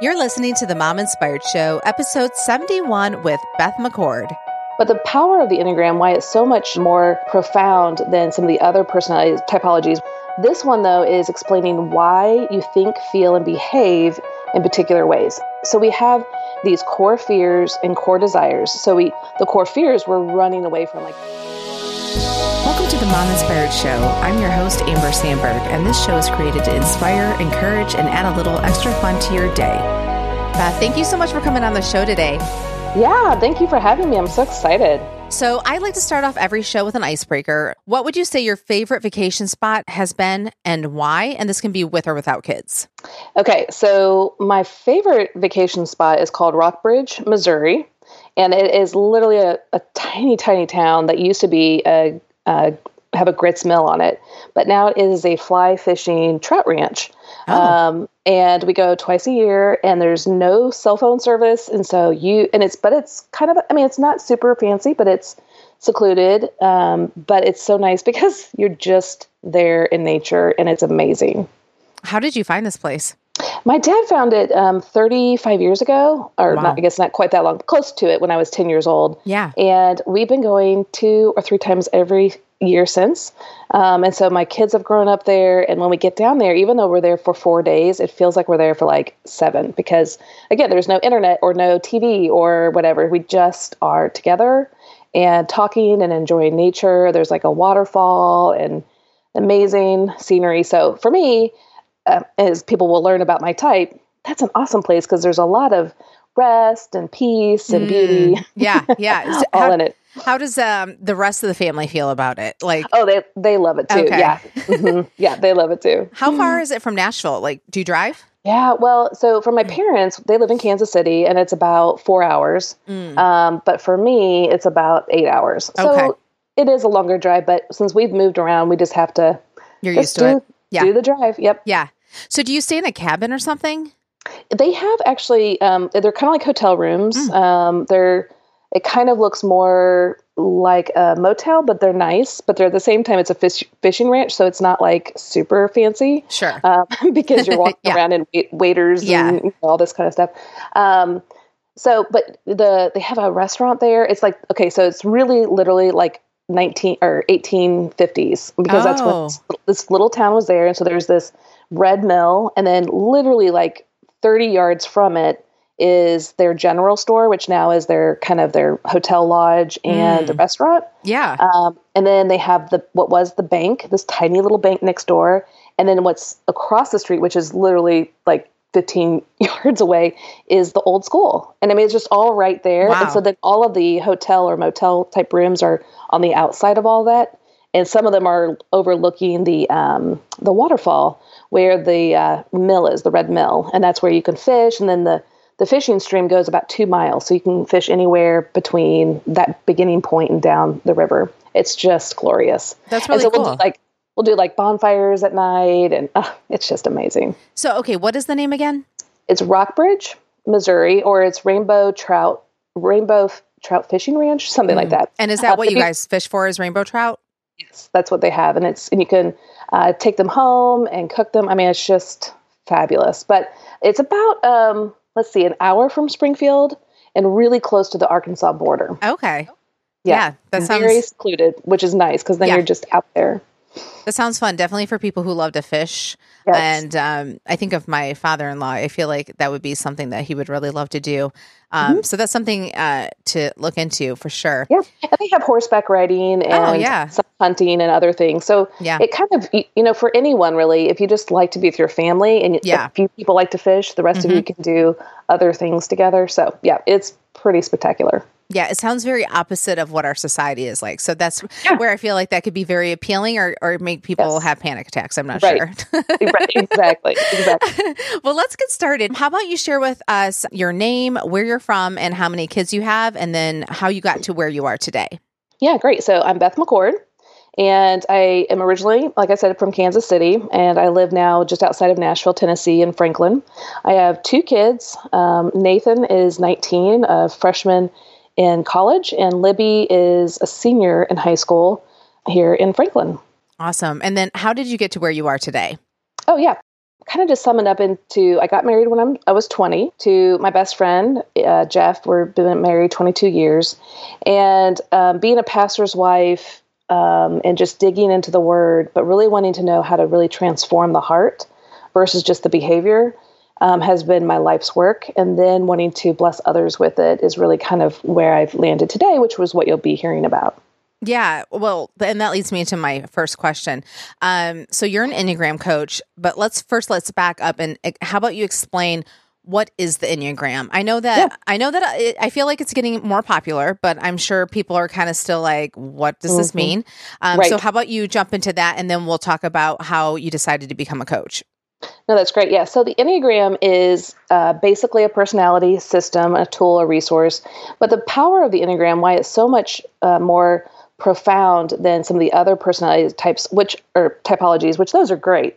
You're listening to the Mom Inspired Show, episode 71 with Beth McCord. But the power of the Enneagram, why it's so much more profound than some of the other personality typologies. This one, though, is explaining why you think, feel, and behave in particular ways. So we have these core fears and core desires. So we, the core fears, we're running away from, like. Welcome to the Mom Inspired Show. I'm your host, Amber Sandberg, and this show is created to inspire, encourage, and add a little extra fun to your day. Beth, thank you so much for coming on the show today. Yeah, thank you for having me. I'm so excited. So, I like to start off every show with an icebreaker. What would you say your favorite vacation spot has been and why? And this can be with or without kids. Okay, so my favorite vacation spot is called Rockbridge, Missouri. And it is literally a, a tiny, tiny town that used to be a, a have a grist mill on it, but now it is a fly fishing trout ranch. Oh. Um, and we go twice a year, and there's no cell phone service, and so you and it's but it's kind of I mean it's not super fancy, but it's secluded. Um, but it's so nice because you're just there in nature, and it's amazing. How did you find this place? My dad found it um, 35 years ago, or Wow. not, I guess not quite that long, close to it when I was 10 years old. Yeah. And we've been going two or three times every year since. Um, and so my kids have grown up there. And when we get down there, even though we're there for four days, it feels like we're there for like seven because, again, there's no internet or no TV or whatever. We just are together and talking and enjoying nature. There's like a waterfall and amazing scenery. So for me, uh, as people will learn about my type, that's an awesome place because there's a lot of rest and peace and beauty Mm, yeah, yeah. Is- all how, in it. how does um, the rest of the family feel about it? Like, Oh, they they love it too. Okay. Yeah, Mhm. yeah, they love it too. how far is it from Nashville? Like, do you drive? Yeah, well, so for my parents, they live in Kansas City, and it's about four hours. Um, but for me, it's about eight hours. So Okay. it is a longer drive. But since we've moved around, we just have to You're used to do, it. Yeah. do the drive. Yep. Yeah. So, do you stay in a cabin or something? They have actually, um, they're kind of like hotel rooms. Mm. Um, they're, it kind of looks more like a motel, but they're nice. But they're at the same time, it's a fish, fishing ranch, so it's not like super fancy Sure. um, because you're walking Yeah. around in wait- waders Yeah. and you know, all this kind of stuff. Um, so, but the they have a restaurant there. It's like okay, so it's really literally like 19 or 1850s because that's Oh. when this, this little town was there, and so there's this red mill, and then literally like 30 yards from it is their general store, which now is their kind of their hotel lodge and Mm. restaurant. yeah. Um, and then they have the what was the bank, this tiny little bank next door, and then what's across the street, which is literally like 15 yards away, is the old school. And I mean, it's just all right there. Wow. And so then all of the hotel or motel type rooms are on the outside of all that, and some of them are overlooking the um, the waterfall where the uh, mill is, the red mill, and that's where you can fish. And then the the fishing stream goes about two miles, so you can fish anywhere between that beginning point and down the river. It's just glorious. That's and really so cool. we'll do like we'll do like bonfires at night, and uh, it's just amazing. so, okay, what is the name again? It's Rockbridge, Missouri, or it's Rainbow Trout Rainbow F- Trout Fishing Ranch, something like that. And is that Uh, what you- guys fish for? Is rainbow trout? Yes, that's what they have, and it's and you can uh, take them home and cook them. I mean, it's just fabulous. But it's about um, let's see, an hour from Springfield, and really close to the Arkansas border. Okay. Yeah, that sounds very secluded, which is nice because then Yeah. you're just out there. That sounds fun. Definitely for people who love to fish. Yes. And um, I think of my father-in-law. I feel like that would be something that he would really love to do. Um, Mm-hmm. So that's something uh, to look into for sure. Yeah, and they have horseback riding and Oh, yeah. some hunting and other things. So Yeah. it kind of you know for anyone really, if you just like to be with your family and Yeah. a few people like to fish, the rest of you can do other things together. So yeah, it's pretty spectacular. Yeah, it sounds very opposite of what our society is like. So that's where I feel like that could be very appealing or, or make people Yes. have panic attacks. I'm not Right. sure. right, exactly, exactly. well, let's get started. How about you share with us your name, where you're from, and how many kids you have, and then how you got to where you are today? Yeah, great. So I'm Beth McCord, and I am originally, like I said, from Kansas City, and I live now just outside of Nashville, Tennessee, in Franklin. I have two kids. Um, Nathan is 19, a freshman in college, and Libby is a senior in high school here in Franklin. Awesome. And then how did you get to where you are today? Oh, yeah. kind of just sum it up into I got married when I'm, I was 20 to my best friend, uh, Jeff. We've been married 22 years. And um, being a pastor's wife um, and just digging into the word, but really wanting to know how to really transform the heart versus just the behavior. Um, has been my life's work. And then wanting to bless others with it is really kind of where I've landed today, which was what you'll be hearing about. Yeah, well, and that leads me to my first question. Um, so you're an Enneagram coach, but let's first let's back up and uh, how about you explain what is the Enneagram? I know that yeah. I know that it, I feel like it's getting more popular, but I'm sure people are kind of still like, what does mm-hmm. this mean? Um, right. So how about you jump into that, and then we'll talk about how you decided to become a coach. No, that's great. Yeah. So the Enneagram is uh, basically a personality system, a tool, a resource. But the power of the Enneagram, why it's so much uh, more profound than some of the other personality types, which are typologies, which those are great.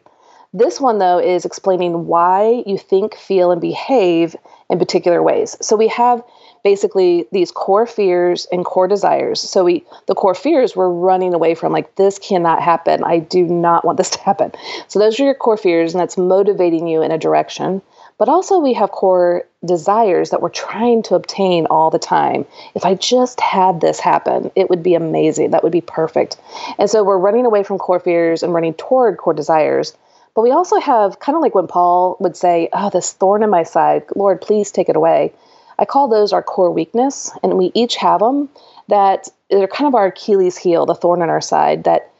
This one, though, is explaining why you think, feel, and behave in particular ways. So we have basically these core fears and core desires. So we the core fears we're running away from like this cannot happen. I do not want this to happen. So those are your core fears and that's motivating you in a direction. But also, we have core desires that we're trying to obtain all the time. If I just had this happen, it would be amazing. That would be perfect. And so we're running away from core fears and running toward core desires. But we also have kind of like when Paul would say, Oh, this thorn in my side, Lord, please take it away. I call those our core weakness, and we each have them that they're kind of our Achilles heel, the thorn in our side that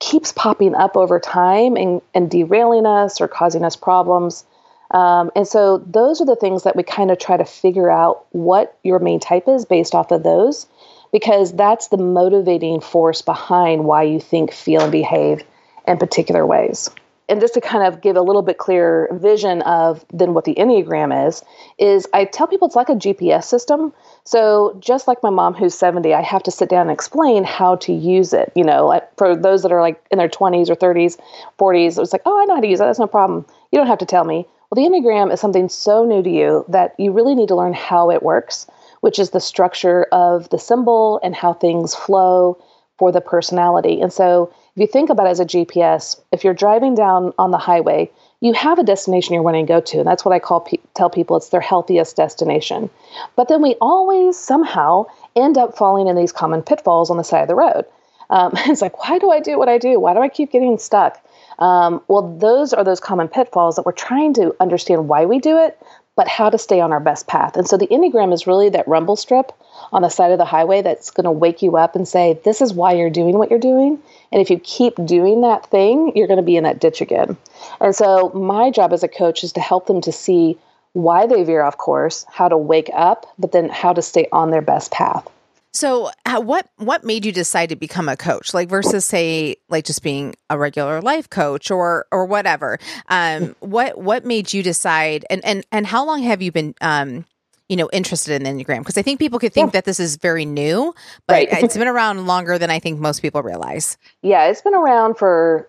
keeps popping up over time and, and derailing us or causing us problems. Um, and so those are the things that we kind of try to figure out what your main type is based off of those, because that's the motivating force behind why you think, feel, and behave in particular ways. And just to kind of give a little bit clearer vision of then what the Enneagram is, is I tell people it's like a GPS system. So just like my mom who's 70, I have to sit down and explain how to use it. You know, like for those that are like in their 20s or 30s, 40s, it's like, oh, I know how to use that That's no problem. You don't have to tell me. Well, the Enneagram is something so new to you that you really need to learn how it works, which is the structure of the symbol and how things flow for the personality. And so, if you think about it as a GPS, if you're driving down on the highway, you have a destination you're wanting to go to, and that's what I call pe- tell people it's their healthiest destination. But then we always somehow end up falling in these common pitfalls on the side of the road. Um, it's like, why do I do what I do? Why do I keep getting stuck? Um, well, those are those common pitfalls that we're trying to understand why we do it, but how to stay on our best path. And so the Enneagram is really that rumble strip on the side of the highway that's going to wake you up and say, This is why you're doing what you're doing. And if you keep doing that thing, you're going to be in that ditch again. And so my job as a coach is to help them to see why they veer off course, how to wake up, but then how to stay on their best path. So, what what made you decide to become a coach, like versus say, like just being a regular life coach or or whatever? Um, what what made you decide, and and and how long have you been, um, you know, interested in the Enneagram? Because I think people could think yeah. that this is very new, but right. it's been around longer than I think most people realize. Yeah, it's been around for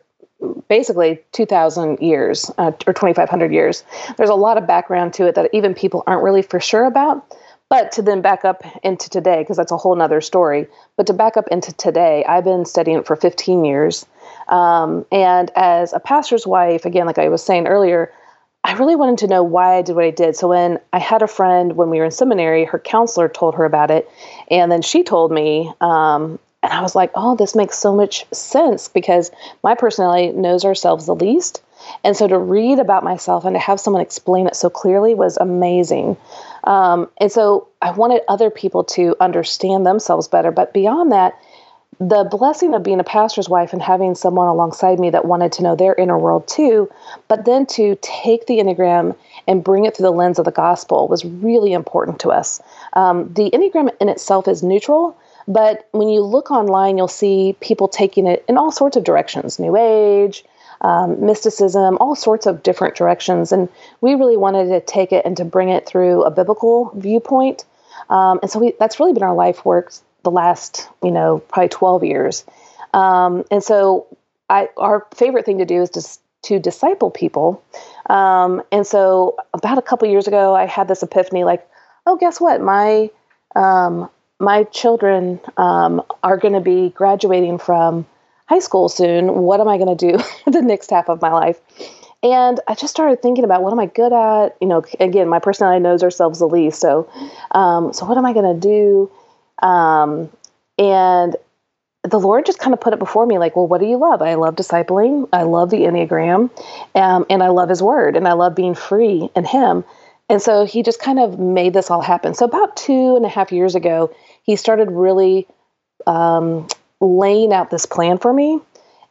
basically 2000 years uh, or 2500 years there's a lot of background to it that even people aren't really for sure about but to then back up into today, because that's a whole nother story, but to back up into today, I've been studying it for 15 years. Um, and as a pastor's wife, again, like I was saying earlier, I really wanted to know why I did what I did. So when I had a friend when we were in seminary, her counselor told her about it. And then she told me, um, and I was like, oh, this makes so much sense because my personality knows ourselves the least. And so to read about myself and to have someone explain it so clearly was amazing. Um, and so I wanted other people to understand themselves better. But beyond that, the blessing of being a pastor's wife and having someone alongside me that wanted to know their inner world too, but then to take the Enneagram and bring it through the lens of the gospel was really important to us. Um, the Enneagram in itself is neutral, but when you look online, you'll see people taking it in all sorts of directions New Age, um, mysticism, all sorts of different directions. And we really wanted to take it and to bring it through a biblical viewpoint. Um, and so we, that's really been our life work the last, you know, probably 12 years. Um, and so I, our favorite thing to do is just to disciple people. Um, and so about a couple years ago, I had this epiphany like, oh, guess what? My, um, my children um, are going to be graduating from high school soon. What am I going to do the next half of my life? and I just started thinking about what am I good at? You know, again, my personality knows ourselves the least. So, um, so what am I going to do? Um, and the Lord just kind of put it before me, like, well, what do you love? I love discipling. I love the Enneagram, um, and I love His Word, and I love being free in Him. And so He just kind of made this all happen. So about two and a half years ago, He started really um, laying out this plan for me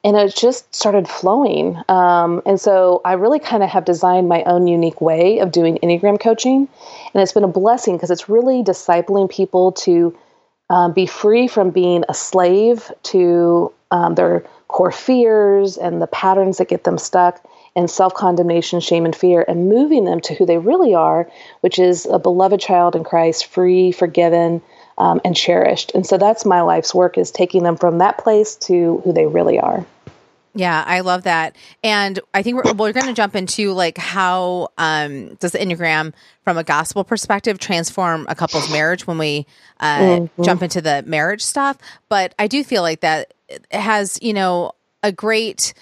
and it just started flowing. Um, and so I really kind of have designed my own unique way of doing Enneagram coaching. And it's been a blessing because it's really discipling people to um, be free from being a slave to um, their core fears and the patterns that get them stuck and self condemnation, shame, and fear, and moving them to who they really are, which is a beloved child in Christ, free, forgiven, um, and cherished. And so that's my life's work is taking them from that place to who they really are. Yeah, I love that. And I think we're, we're going to jump into like how um, does the Enneagram from a gospel perspective transform a couple's marriage when we uh, mm-hmm. jump into the marriage stuff. But I do feel like that has, you know, a great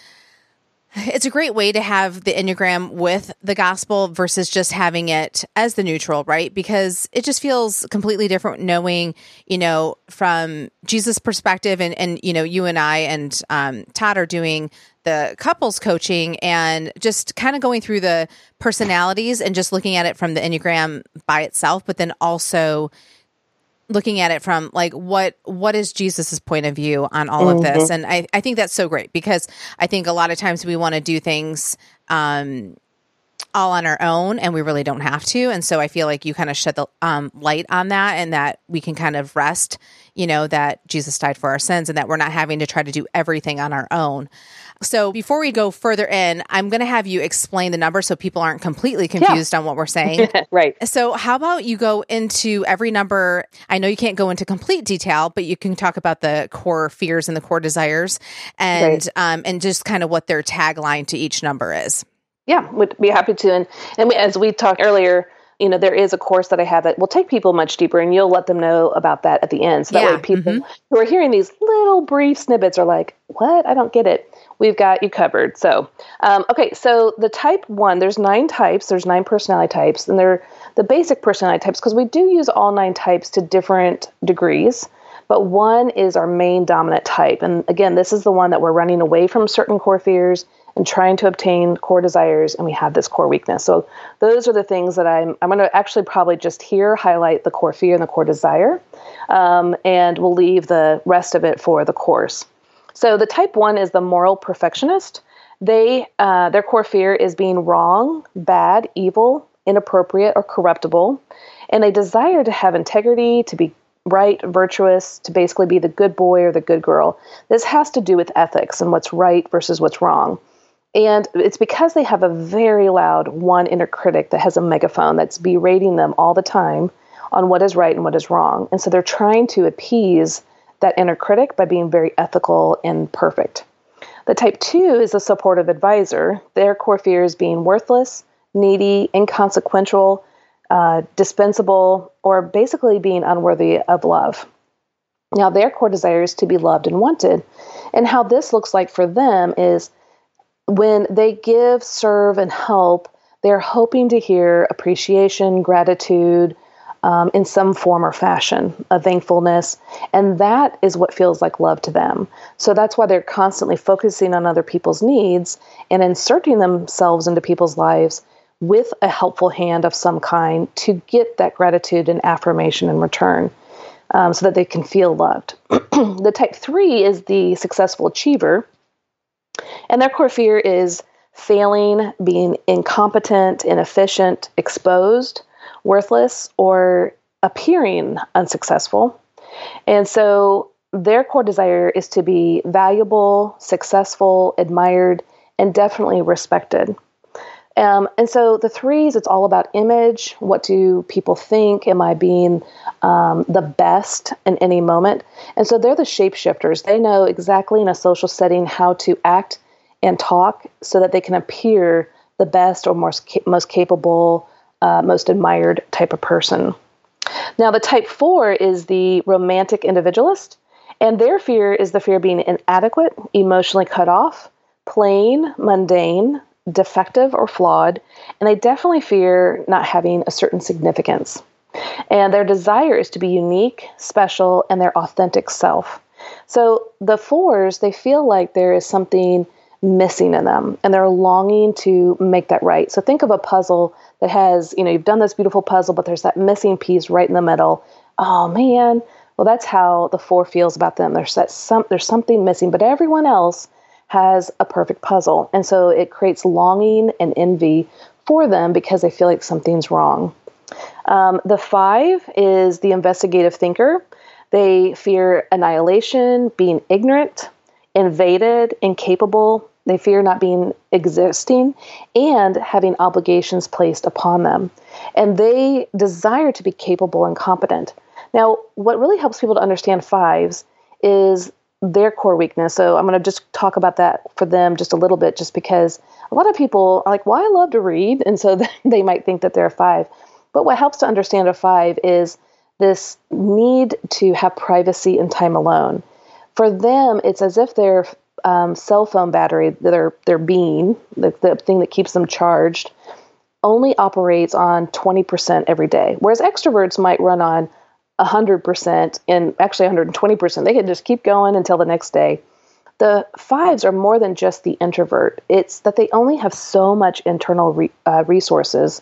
it's a great way to have the Enneagram with the gospel versus just having it as the neutral, right? Because it just feels completely different knowing, you know, from Jesus' perspective and, and you know, you and I and um, Todd are doing the couples coaching and just kind of going through the personalities and just looking at it from the Enneagram by itself, but then also looking at it from like what what is jesus's point of view on all mm-hmm. of this mm-hmm. and I, I think that's so great because i think a lot of times we want to do things um all on our own and we really don't have to and so i feel like you kind of shed the um, light on that and that we can kind of rest you know that jesus died for our sins and that we're not having to try to do everything on our own so before we go further in, I'm going to have you explain the number so people aren't completely confused yeah. on what we're saying. right. So how about you go into every number? I know you can't go into complete detail, but you can talk about the core fears and the core desires and right. um, and just kind of what their tagline to each number is. Yeah, would be happy to. And and we, as we talked earlier, you know, there is a course that I have that will take people much deeper, and you'll let them know about that at the end. So that yeah. way, people mm-hmm. who are hearing these little brief snippets are like, "What? I don't get it." we've got you covered. So, um, okay, so the type one, there's nine types, there's nine personality types, and they're the basic personality types because we do use all nine types to different degrees. But one is our main dominant type. And again, this is the one that we're running away from certain core fears and trying to obtain core desires, and we have this core weakness. So those are the things that I'm I'm going to actually probably just here highlight the core fear and the core desire, um, and we'll leave the rest of it for the course. So the type one is the moral perfectionist. They uh, their core fear is being wrong, bad, evil, inappropriate, or corruptible, and they desire to have integrity, to be right, virtuous, to basically be the good boy or the good girl. This has to do with ethics and what's right versus what's wrong. And it's because they have a very loud one inner critic that has a megaphone that's berating them all the time on what is right and what is wrong. And so they're trying to appease that inner critic by being very ethical and perfect. The type two is a supportive advisor. Their core fear is being worthless, needy, inconsequential, uh, dispensable, or basically being unworthy of love. Now, their core desire is to be loved and wanted. And how this looks like for them is when they give, serve, and help, they're hoping to hear appreciation, gratitude, um, in some form or fashion, a thankfulness. And that is what feels like love to them. So that's why they're constantly focusing on other people's needs and inserting themselves into people's lives with a helpful hand of some kind to get that gratitude and affirmation in return um, so that they can feel loved. the type three is the successful achiever. And their core fear is failing, being incompetent, inefficient, exposed worthless or appearing unsuccessful. And so their core desire is to be valuable, successful, admired, and definitely respected. Um, and so the threes, it's all about image. What do people think? Am I being um, the best in any moment? And so they're the shapeshifters. They know exactly in a social setting how to act and talk so that they can appear the best or most, most capable uh, most admired type of person. Now, the type four is the romantic individualist, and their fear is the fear of being inadequate, emotionally cut off, plain, mundane, defective or flawed, and they definitely fear not having a certain significance. And their desire is to be unique, special, and their authentic self. So the fours, they feel like there is something missing in them and they're longing to make that right. So think of a puzzle that has, you know, you've done this beautiful puzzle, but there's that missing piece right in the middle. Oh man. Well, that's how the four feels about them. There's that some there's something missing, but everyone else has a perfect puzzle. And so it creates longing and envy for them because they feel like something's wrong. Um, the five is the investigative thinker. They fear annihilation, being ignorant, invaded, incapable. They fear not being existing and having obligations placed upon them. And they desire to be capable and competent. Now, what really helps people to understand fives is their core weakness. So I'm going to just talk about that for them just a little bit, just because a lot of people are like, well, I love to read. And so they might think that they're a five. But what helps to understand a five is this need to have privacy and time alone. For them, it's as if their um, cell phone battery, their their being, the, the thing that keeps them charged, only operates on 20% every day. Whereas extroverts might run on 100% and actually 120%. They can just keep going until the next day. The fives are more than just the introvert. It's that they only have so much internal re, uh, resources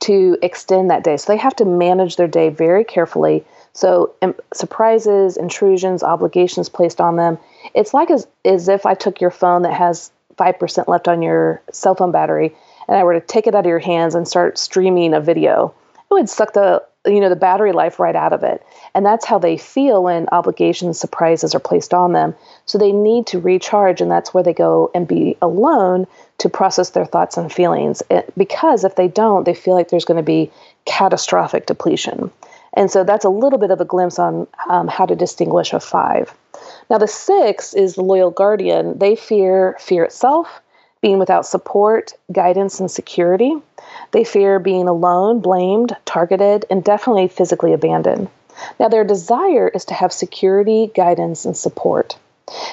to extend that day. So they have to manage their day very carefully. So um, surprises, intrusions, obligations placed on them. It's like as, as if I took your phone that has 5% left on your cell phone battery and I were to take it out of your hands and start streaming a video. It would suck the you know the battery life right out of it. And that's how they feel when obligations surprises are placed on them. So they need to recharge and that's where they go and be alone to process their thoughts and feelings. It, because if they don't they feel like there's going to be catastrophic depletion. And so that's a little bit of a glimpse on um, how to distinguish a five. Now the six is the loyal guardian. They fear fear itself being without support guidance and security they fear being alone, blamed, targeted, and definitely physically abandoned. Now, their desire is to have security, guidance, and support.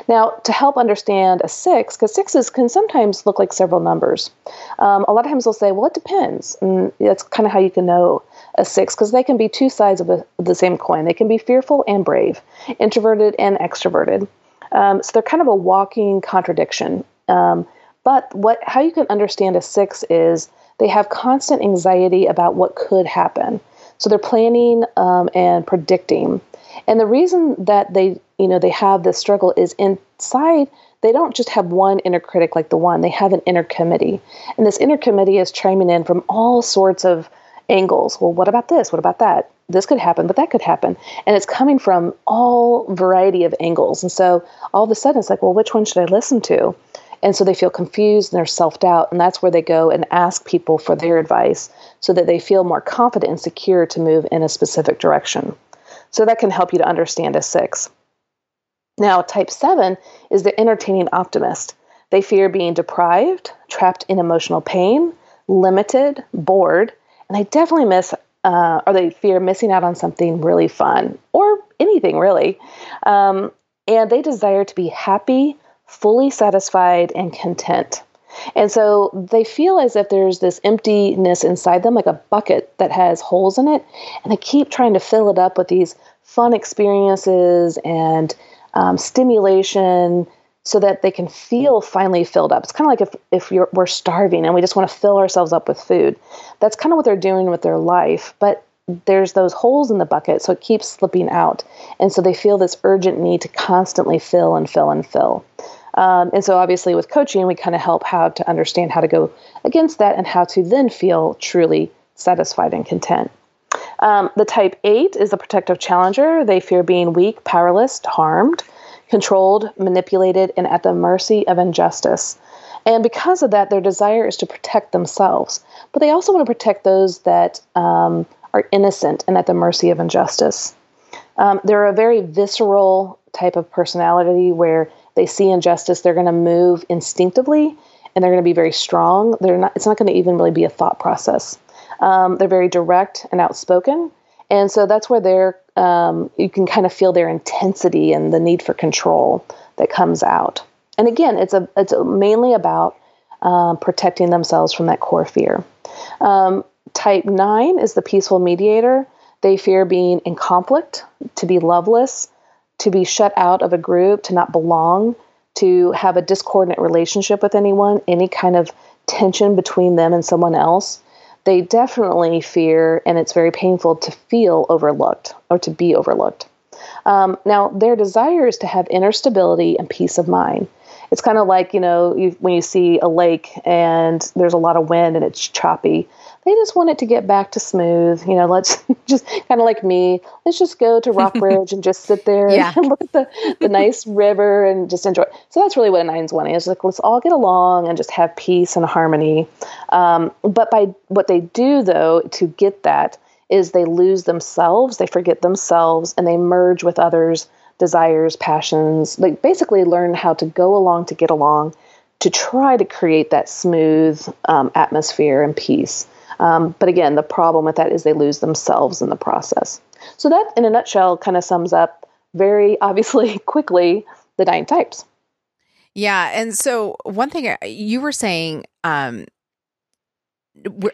Now, to help understand a six, because sixes can sometimes look like several numbers, um, a lot of times they'll say, well, it depends. And that's kind of how you can know a six, because they can be two sides of, a, the same coin. They can be fearful and brave, introverted and extroverted. Um, so they're kind of a walking contradiction. Um, but what how you can understand a six is they have constant anxiety about what could happen. So they're planning um, and predicting. And the reason that they, you know, they have this struggle is inside they don't just have one inner critic like the one, they have an inner committee. And this inner committee is chiming in from all sorts of angles. Well, what about this? What about that? This could happen, but that could happen. And it's coming from all variety of angles. And so all of a sudden it's like, well, which one should I listen to? And so they feel confused and they're self doubt. And that's where they go and ask people for their advice so that they feel more confident and secure to move in a specific direction. So that can help you to understand a six. Now, type seven is the entertaining optimist. They fear being deprived, trapped in emotional pain, limited, bored, and they definitely miss uh, or they fear missing out on something really fun or anything really. Um, and they desire to be happy, fully satisfied and content. And so they feel as if there's this emptiness inside them, like a bucket that has holes in it, and they keep trying to fill it up with these fun experiences and um, stimulation so that they can feel finally filled up. It's kind of like if, if you're, we're starving and we just want to fill ourselves up with food. That's kind of what they're doing with their life. But there's those holes in the bucket, so it keeps slipping out. And so they feel this urgent need to constantly fill and fill and fill. Um, and so, obviously, with coaching, we kind of help how to understand how to go against that and how to then feel truly satisfied and content. Um, the type 8 is the protective challenger. They fear being weak, powerless, harmed, controlled, manipulated, and at the mercy of injustice. And because of that, their desire is to protect themselves. But they also want to protect those that um, are innocent and at the mercy of injustice. Um, they're a very visceral type of personality where they see injustice, they're going to move instinctively and they're going to be very strong. They're not, it's not going to even really be a thought process. Um, they're very direct and outspoken. And so that's where they're, um, you can kind of feel their intensity and the need for control that comes out. And again, it's a, it's mainly about um, protecting themselves from that core fear. Um, type 9 is the peaceful mediator. They fear being in conflict, to be loveless, to be shut out of a group, to not belong, to have a discordant relationship with anyone, any kind of tension between them and someone else. They definitely fear, and it's very painful to feel overlooked or to be overlooked. Um, now, their desire is to have inner stability and peace of mind. It's kind of like, you know, you, when you see a lake and there's a lot of wind and it's choppy they just want it to get back to smooth. You know, let's just kind of like me, let's just go to Rockbridge and just sit there yeah. and look at the, the nice river and just enjoy. So that's really what a nine's wanting is like, let's all get along and just have peace and harmony. Um, but by what they do though, to get that is they lose themselves, they forget themselves and they merge with others' desires, passions. They basically learn how to go along to get along to try to create that smooth um, atmosphere and peace. Um, but again, the problem with that is they lose themselves in the process. So that, in a nutshell, kind of sums up very obviously quickly the nine types. Yeah, and so one thing uh, you were saying, um,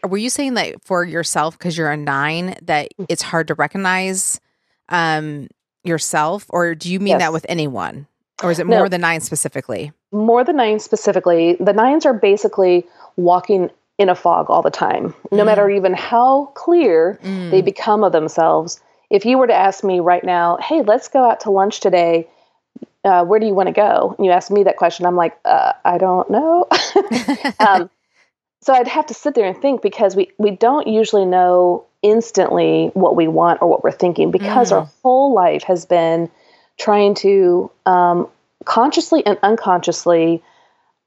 were you saying that for yourself because you're a nine that mm. it's hard to recognize um, yourself, or do you mean yes. that with anyone, or is it more no, than nine specifically? More than nine specifically. The nines are basically walking in a fog all the time, no mm. matter even how clear mm. they become of themselves. If you were to ask me right now, hey, let's go out to lunch today, uh, where do you want to go? And you ask me that question, I'm like, uh, I don't know. um, so I'd have to sit there and think because we, we don't usually know instantly what we want or what we're thinking because mm. our whole life has been trying to um, consciously and unconsciously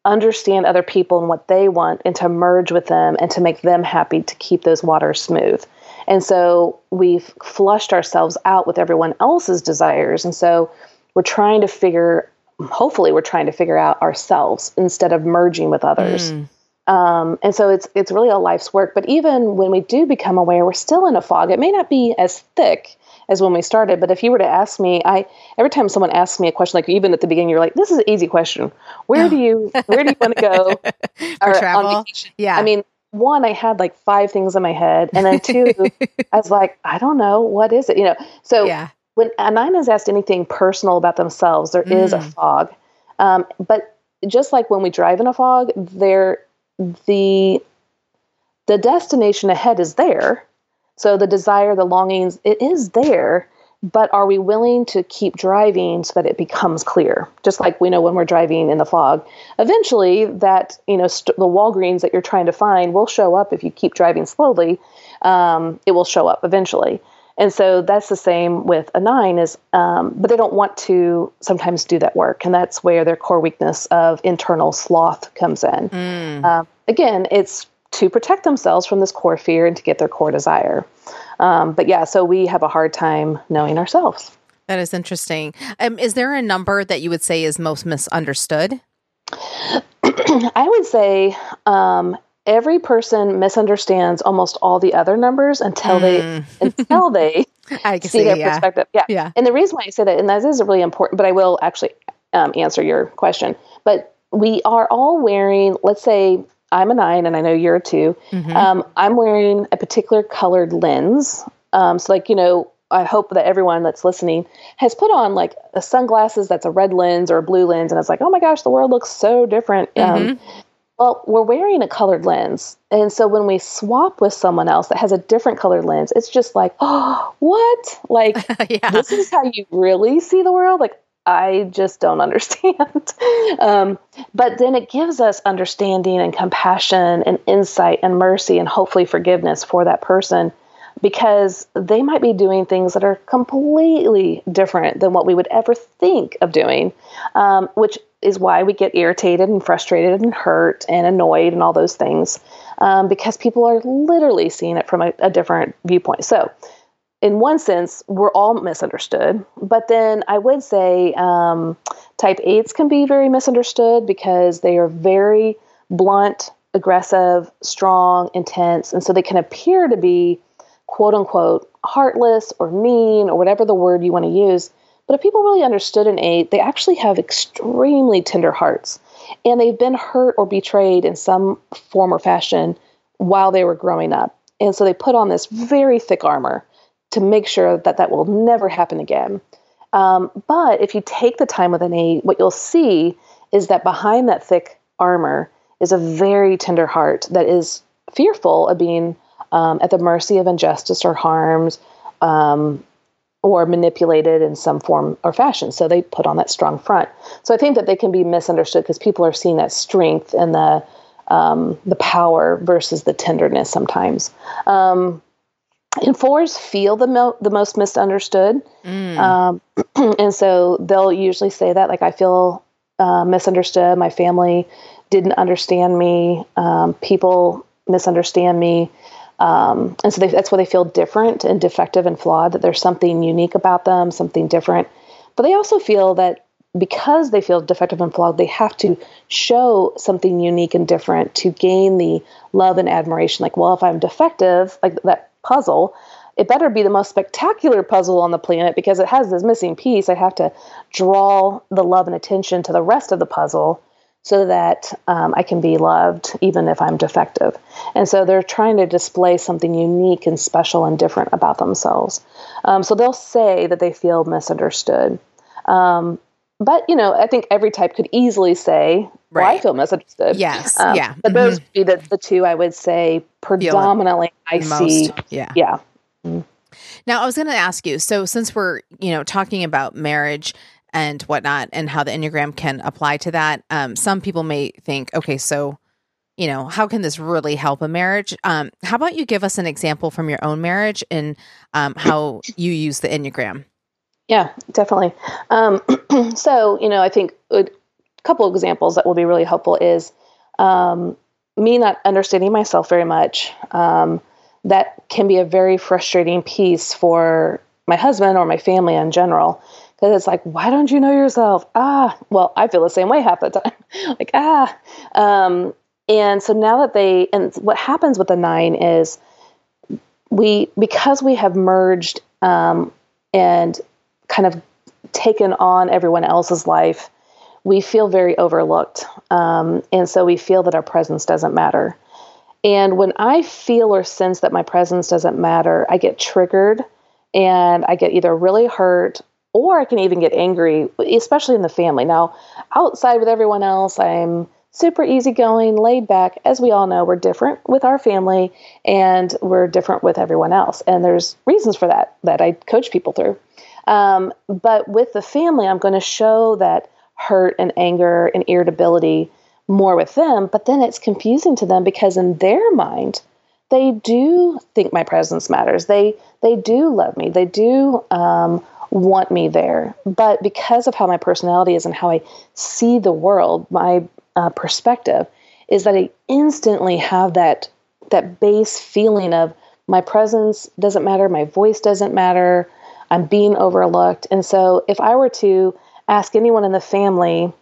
understand other people and what they want and to merge with them and to make them happy to keep those waters smooth. And so we've flushed ourselves out with everyone else's desires. And so we're trying to figure, hopefully, we're trying to figure out ourselves instead of merging with others. Mm. Um, and so it's it's really a life's work. But even when we do become aware, we're still in a fog. It may not be as thick as when we started. But if you were to ask me, I every time someone asks me a question, like even at the beginning, you're like, "This is an easy question. Where do you where do you want to go for travel?" Yeah, I mean, one, I had like five things in my head, and then two, I was like, I don't know, what is it? You know, so yeah. when a nine's asked anything personal about themselves, there mm. is a mm. fog. Um, but just like when we drive in a fog, there the the destination ahead is there so the desire, the longings, it is there, but are we willing to keep driving so that it becomes clear? Just like we know when we're driving in the fog, eventually that you know st- the Walgreens that you're trying to find will show up if you keep driving slowly. Um, it will show up eventually. And so that's the same with a nine is, um, but they don't want to sometimes do that work, and that's where their core weakness of internal sloth comes in. Mm. Um, again, it's to protect themselves from this core fear and to get their core desire. Um, but yeah, so we have a hard time knowing ourselves. That is interesting. Um, is there a number that you would say is most misunderstood? I would say um, every person misunderstands almost all the other numbers until mm. they until they see, see, their yeah. perspective. Yeah. yeah. And the reason why I say that, and that is really important, but I will actually um, answer your question. But we are all wearing, let's say, I'm a nine, and I know you're a 2 mm-hmm. um, I'm wearing a particular colored lens. Um, so, like, you know, I hope that everyone that's listening has put on like a sunglasses that's a red lens or a blue lens, and it's like, oh my gosh, the world looks so different. Um, mm-hmm. Um, well, we're wearing a colored lens. And so when we swap with someone else that has a different colored lens, it's just like, oh, what? Like, yeah. this is how you really see the world? Like, I just don't understand. um, but then it gives us understanding and compassion and insight and mercy and hopefully forgiveness for that person because they might be doing things that are completely different than what we would ever think of doing, um, which is why we get irritated and frustrated and hurt and annoyed and all those things um, because people are literally seeing it from a, a different viewpoint. So, in one sense, we're all misunderstood. But then I would say um, type 8s can be very misunderstood because they are very blunt, aggressive, strong, intense. And so they can appear to be quote unquote heartless or mean or whatever the word you want to use. But if people really understood an 8, they actually have extremely tender hearts. and they've been hurt or betrayed in some form or fashion while they were growing up. And so they put on this very thick armor to make sure that that will never happen again. Um, but if you take the time with an eight, what you'll see is that behind that thick armor is a very tender heart that is fearful of being um, at the mercy of injustice or harms um, or manipulated in some form or fashion. So they put on that strong front. So I think that they can be misunderstood because people are seeing that strength and the um, the power versus the tenderness sometimes. Um, and fours feel the mo- the most misunderstood, mm. um, and so they'll usually say that like I feel uh, misunderstood. My family didn't understand me. Um, people misunderstand me, um, and so they, that's why they feel different and defective and flawed. That there's something unique about them, something different. But they also feel that because they feel defective and flawed, they have to show something unique and different to gain the love and admiration. Like, well, if I'm defective, like that puzzle, it better be the most spectacular puzzle on the planet because it has this missing piece. I have to draw the love and attention to the rest of the puzzle so that um, I can be loved even if I'm defective. And so they're trying to display something unique and special and different about themselves. Um, so they'll say that they feel misunderstood. Um, but you know, I think every type could easily say, right. well, I feel misunderstood. Yes. Um, yeah. But those mm-hmm. would be the, the two I would say predominantly I most. see. Yeah. Yeah. Mm-hmm. Now I was going to ask you, so since we're, you know, talking about marriage and whatnot and how the Enneagram can apply to that, um, some people may think, okay, so, you know, how can this really help a marriage? Um, how about you give us an example from your own marriage and um, how you use the Enneagram? Yeah, definitely. Um, so, you know, I think a couple examples that will be really helpful is um, me not understanding myself very much. Um, that can be a very frustrating piece for my husband or my family in general. Because it's like, why don't you know yourself? Ah, well, I feel the same way half the time. like, ah. Um, and so now that they, and what happens with the nine is we, because we have merged um, and kind of taken on everyone else's life, we feel very overlooked. Um, and so we feel that our presence doesn't matter. And when I feel or sense that my presence doesn't matter, I get triggered and I get either really hurt or I can even get angry, especially in the family. Now, outside with everyone else, I'm super easygoing, laid back. As we all know, we're different with our family and we're different with everyone else. And there's reasons for that that I coach people through. Um, but with the family, I'm going to show that hurt and anger and irritability more with them. But then it's confusing to them because in their mind, they do think my presence matters. They they do love me. They do um, want me there. But because of how my personality is and how I see the world, my uh, perspective is that I instantly have that that base feeling of my presence doesn't matter, my voice doesn't matter, I'm being overlooked. And so if I were to ask anyone in the family,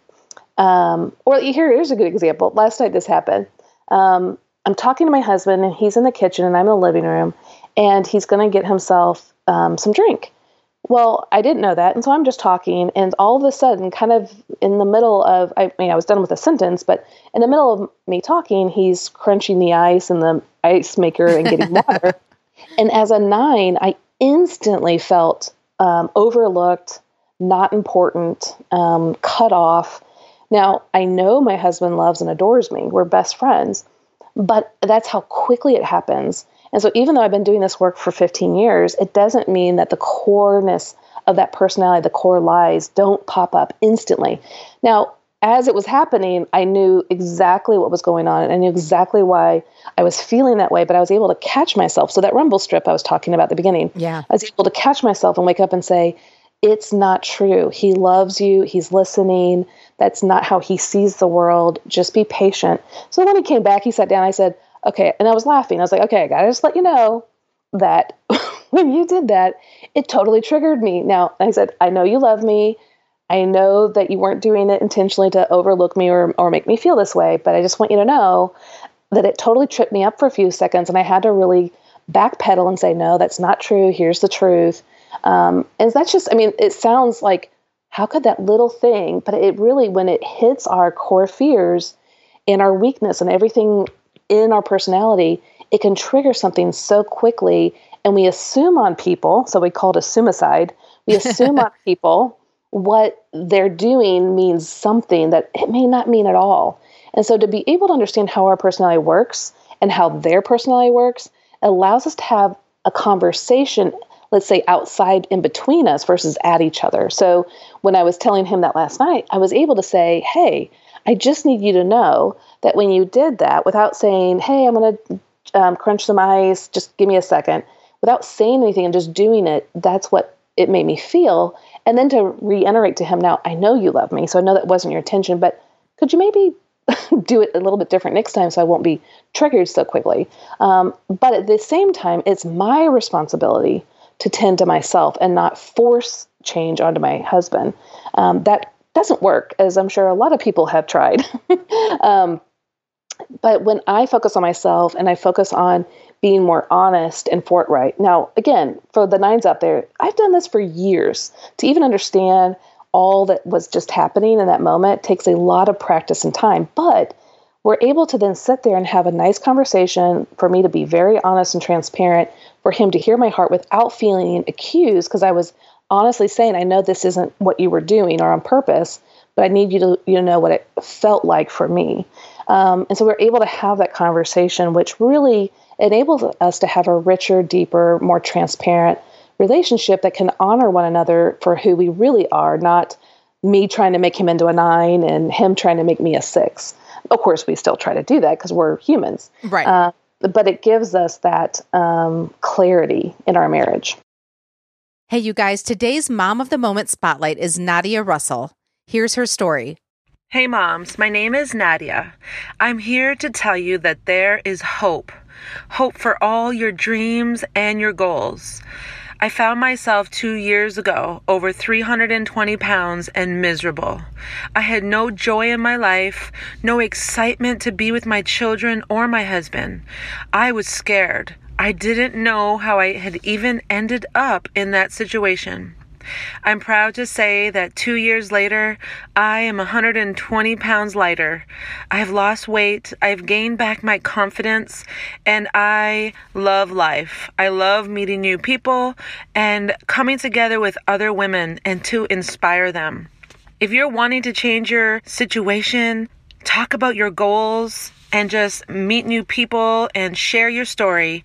um, or here, here's a good example. Last night this happened. Um, I'm talking to my husband, and he's in the kitchen, and I'm in the living room, and he's going to get himself um, some drink. Well, I didn't know that, and so I'm just talking, and all of a sudden, kind of in the middle of, I mean, I was done with a sentence, but in the middle of me talking, he's crunching the ice in the ice maker and getting water. and as a nine, I instantly felt um, overlooked, not important, um, cut off. Now, I know my husband loves and adores me. We're best friends, but that's how quickly it happens. And so, even though I've been doing this work for 15 years, it doesn't mean that the coreness of that personality, the core lies, don't pop up instantly. Now, as it was happening, I knew exactly what was going on and I knew exactly why I was feeling that way, but I was able to catch myself. So that rumble strip I was talking about at the beginning, yeah. I was able to catch myself and wake up and say, it's not true. He loves you. He's listening. That's not how he sees the world. Just be patient. So when he came back, he sat down. I said, okay. And I was laughing. I was like, okay, I got to just let you know that when you did that, it totally triggered me. Now, I said, I know you love me. I know that you weren't doing it intentionally to overlook me or, or make me feel this way, but I just want you to know that it totally tripped me up for a few seconds and I had to really backpedal and say, no, that's not true. Here's the truth. Um, and that's just, I mean, it sounds like how could that little thing, but it really, when it hits our core fears and our weakness and everything in our personality, it can trigger something so quickly. And we assume on people, so we call it a suicide. We assume on people what they're doing means something that it may not mean at all. And so to be able to understand how our personality works and how their personality works allows us to have a conversation, let's say outside in between us versus at each other. So when I was telling him that last night, I was able to say, hey, I just need you to know that when you did that, without saying, hey, I'm going to um, crunch some ice, just give me a second, without saying anything and just doing it, that's what it made me feel. And then to reiterate to him, now I know you love me, so I know that wasn't your intention, but could you maybe do it a little bit different next time so I won't be triggered so quickly? Um, but at the same time, it's my responsibility to tend to myself and not force change onto my husband. Um, that doesn't work, as I'm sure a lot of people have tried. um, but when I focus on myself and I focus on being more honest and forthright. Now, again, for the nines out there, I've done this for years to even understand all that was just happening in that moment takes a lot of practice and time. But we're able to then sit there and have a nice conversation for me to be very honest and transparent, for him to hear my heart without feeling accused because I was honestly saying, I know this isn't what you were doing or on purpose, but I need you to you know what it felt like for me. Um, and so we're able to have that conversation, which really enables us to have a richer, deeper, more transparent relationship that can honor one another for who we really are, not me trying to make him into a nine and him trying to make me a six. Of course, we still try to do that because we're humans. Right. Uh, but it gives us that um, clarity in our marriage. Hey, you guys, today's Mom of the Moment spotlight is Nadia Russell. Here's her story. Hey, moms, my name is Nadia. I'm here to tell you that there is hope. Hope for all your dreams and your goals. I found myself two years ago over 320 pounds and miserable. I had no joy in my life, no excitement to be with my children or my husband. I was scared. I didn't know how I had even ended up in that situation. I'm proud to say that two years later, I am 120 pounds lighter. I've lost weight, I've gained back my confidence, and I love life. I love meeting new people and coming together with other women and to inspire them. If you're wanting to change your situation, talk about your goals, and just meet new people and share your story,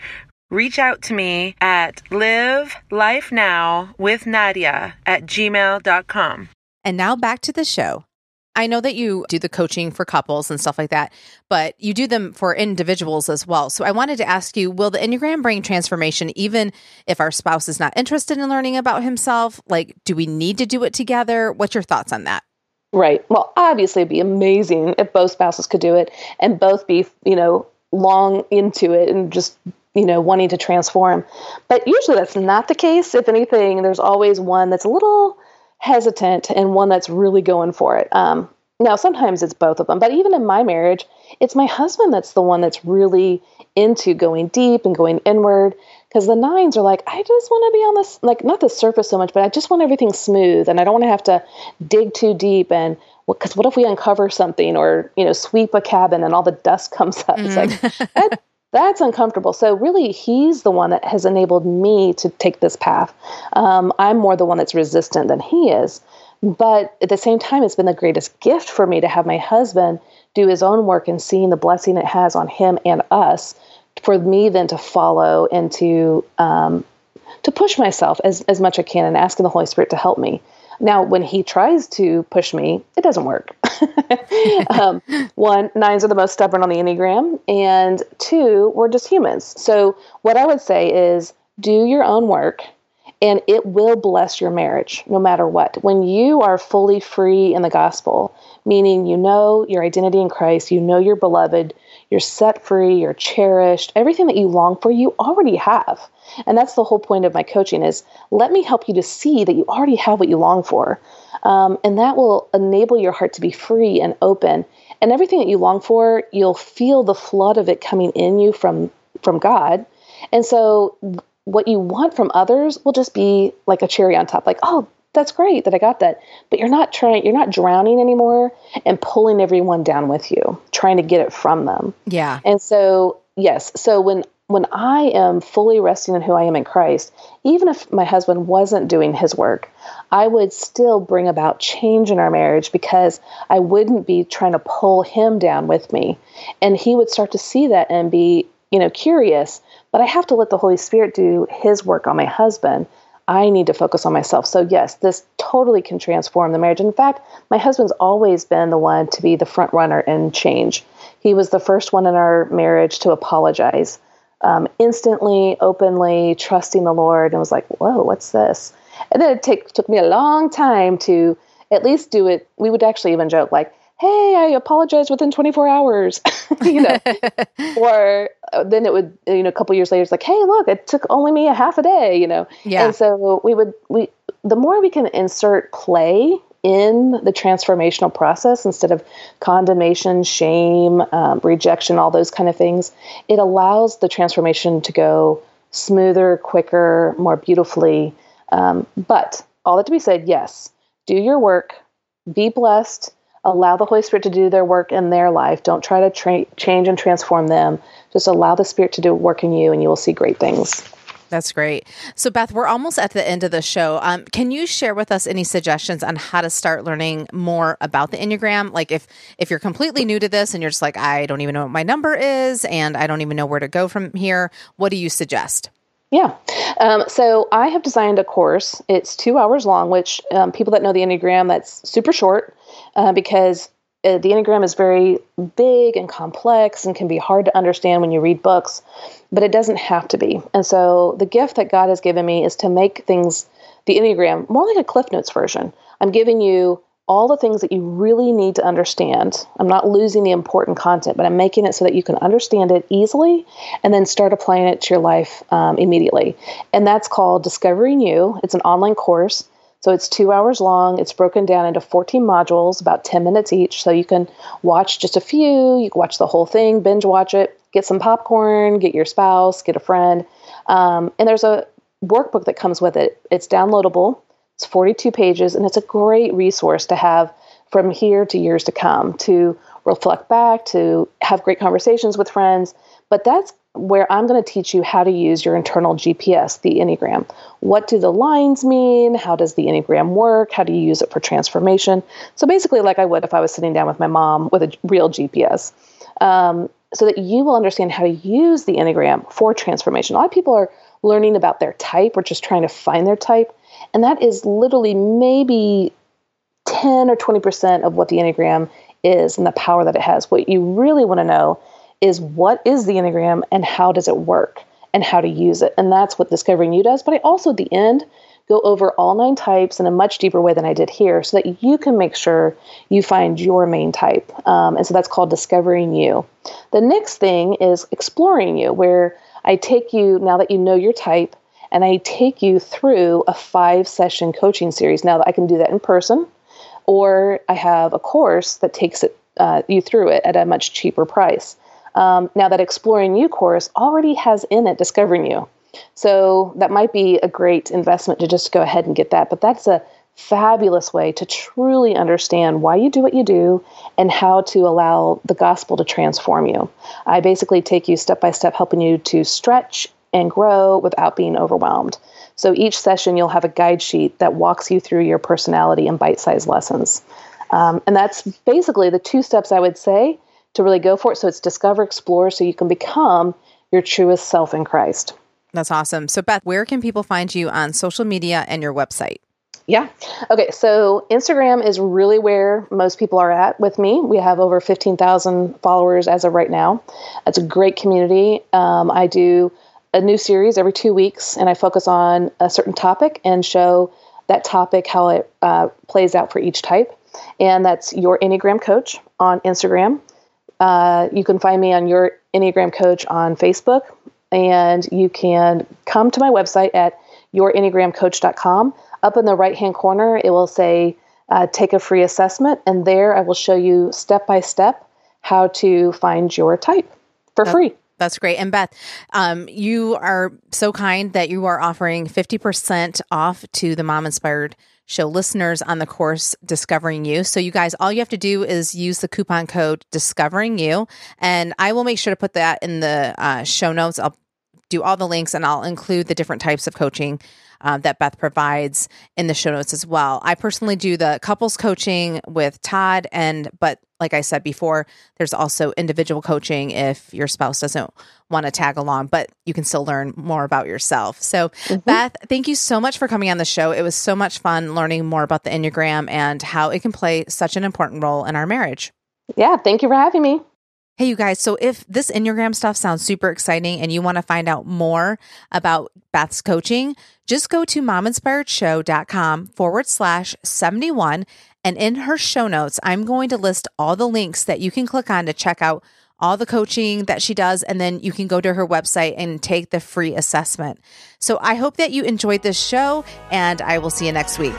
reach out to me at live life now with Nadia at gmail.com. And now back to the show. I know that you do the coaching for couples and stuff like that, but you do them for individuals as well. So I wanted to ask you will the Enneagram bring transformation even if our spouse is not interested in learning about himself? Like, do we need to do it together? What's your thoughts on that? Right. Well, obviously, it'd be amazing if both spouses could do it and both be, you know, long into it and just you know, wanting to transform. But usually that's not the case. If anything, there's always one that's a little hesitant and one that's really going for it. Um, now, sometimes it's both of them, but even in my marriage, it's my husband that's the one that's really into going deep and going inward. Because the nines are like, I just want to be on this, like, not the surface so much, but I just want everything smooth and I don't want to have to dig too deep. And because what if we uncover something or, you know, sweep a cabin and all the dust comes up? Mm. It's like, mm-hmm. that, that's uncomfortable. So really, he's the one that has enabled me to take this path. Um, I'm more the one that's resistant than he is. But at the same time, it's been the greatest gift for me to have my husband do his own work and seeing the blessing it has on him and us. For me then to follow and to um, to push myself as as much as I can and asking the Holy Spirit to help me. Now, when he tries to push me, it doesn't work. um, one, nines are the most stubborn on the Enneagram, and two, we're just humans. So, what I would say is do your own work and it will bless your marriage no matter what. When you are fully free in the gospel, meaning you know your identity in Christ, you know you're beloved, you're set free, you're cherished, everything that you long for, you already have. And that's the whole point of my coaching is let me help you to see that you already have what you long for. Um, and that will enable your heart to be free and open. And everything that you long for, you'll feel the flood of it coming in you from from God. And so what you want from others will just be like a cherry on top. Like, oh, that's great that I got that. But you're not trying, you're not drowning anymore and pulling everyone down with you, trying to get it from them. Yeah. And so, yes. So when, when I am fully resting in who I am in Christ, even if my husband wasn't doing his work, I would still bring about change in our marriage because I wouldn't be trying to pull him down with me. And he would start to see that and be, you know, curious. But I have to let the Holy Spirit do his work on my husband. I need to focus on myself. So, yes, this totally can transform the marriage. In fact, my husband's always been the one to be the front runner in change. He was the first one in our marriage to apologize um, instantly, openly, trusting the Lord, and was like, whoa, what's this? And then it take, took me a long time to at least do it. We would actually even joke, like, hey, I apologize within 24 hours, you know, or uh, then it would, you know, a couple years later, it's like, hey, look, it took only me a half a day, you know. Yeah. And so we would, we, the more we can insert play in the transformational process instead of condemnation, shame, um, rejection, all those kind of things, it allows the transformation to go smoother, quicker, more beautifully. Um, but all that to be said, yes, do your work, be blessed, allow the Holy Spirit to do their work in their life. Don't try to tra- change and transform them. Just allow the Spirit to do work in you, and you will see great things. That's great. So, Beth, we're almost at the end of the show. Um, can you share with us any suggestions on how to start learning more about the Enneagram? Like, if if you're completely new to this and you're just like, I don't even know what my number is, and I don't even know where to go from here, what do you suggest? Yeah. Um, so I have designed a course. It's two hours long, which um, people that know the Enneagram, that's super short uh, because uh, the Enneagram is very big and complex and can be hard to understand when you read books, but it doesn't have to be. And so the gift that God has given me is to make things, the Enneagram, more like a Cliff Notes version. I'm giving you all the things that you really need to understand. I'm not losing the important content, but I'm making it so that you can understand it easily and then start applying it to your life um, immediately. And that's called Discovering You. It's an online course. So it's two hours long. It's broken down into 14 modules, about 10 minutes each. So you can watch just a few, you can watch the whole thing, binge watch it, get some popcorn, get your spouse, get a friend. Um, and there's a workbook that comes with it. It's downloadable, it's 42 pages, and it's a great resource to have from here to years to come to reflect back, to have great conversations with friends. But that's where I'm going to teach you how to use your internal GPS, the Enneagram. What do the lines mean? How does the Enneagram work? How do you use it for transformation? So basically, like I would if I was sitting down with my mom with a real GPS, um, so that you will understand how to use the Enneagram for transformation. A lot of people are learning about their type or just trying to find their type, and that is literally maybe 10 or 20% of what the Enneagram is and the power that it has. What you really want to know is what is the Enneagram and how does it work and how to use it. And that's what Discovering You does. But I also, at the end, go over all nine types in a much deeper way than I did here so that you can make sure you find your main type. Um, and so that's called Discovering You. The next thing is Exploring You, where I take you, now that you know your type, and I take you through a five session coaching series. Now that I can do that in person, or I have a course that takes it uh, you through it at a much cheaper price. Um, now, that Exploring You course already has in it Discovering You. So that might be a great investment to just go ahead and get that. But that's a fabulous way to truly understand why you do what you do and how to allow the gospel to transform you. I basically take you step by step, helping you to stretch and grow without being overwhelmed. So each session, you'll have a guide sheet that walks you through your personality in bite sized lessons. Um, and that's basically the two steps I would say to really go for it. So it's discover, explore, so you can become your truest self in Christ. That's awesome. So, Beth, where can people find you on social media and your website? Yeah. Okay. So Instagram is really where most people are at with me. We have over 15,000 followers as of right now. It's a great community. Um, I do a new series every two weeks, and I focus on a certain topic and show that topic how it uh, plays out for each type. And that's Your Enneagram Coach on Instagram. Uh, you can find me on Your Enneagram Coach on Facebook, and you can come to my website at yourenneagramcoach.com. Up in the right hand corner, it will say uh, take a free assessment, and there I will show you step by step how to find your type for That- free. That's great. And Beth, um, you are so kind that you are offering 50% off to the Mom Inspired Show listeners on the course Discovering You. So, you guys, all you have to do is use the coupon code Discovering You. And I will make sure to put that in the uh, show notes. I'll do all the links and I'll include the different types of coaching uh, that Beth provides in the show notes as well. I personally do the couples coaching with Todd, and but like I said before, there's also individual coaching if your spouse doesn't want to tag along, but you can still learn more about yourself. So, mm-hmm. Beth, thank you so much for coming on the show. It was so much fun learning more about the Enneagram and how it can play such an important role in our marriage. Yeah, thank you for having me. Hey, you guys. So, if this Enneagram stuff sounds super exciting and you want to find out more about Beth's coaching, just go to mominspiredshow.com forward slash 71. And in her show notes, I'm going to list all the links that you can click on to check out all the coaching that she does. And then you can go to her website and take the free assessment. So, I hope that you enjoyed this show, and I will see you next week.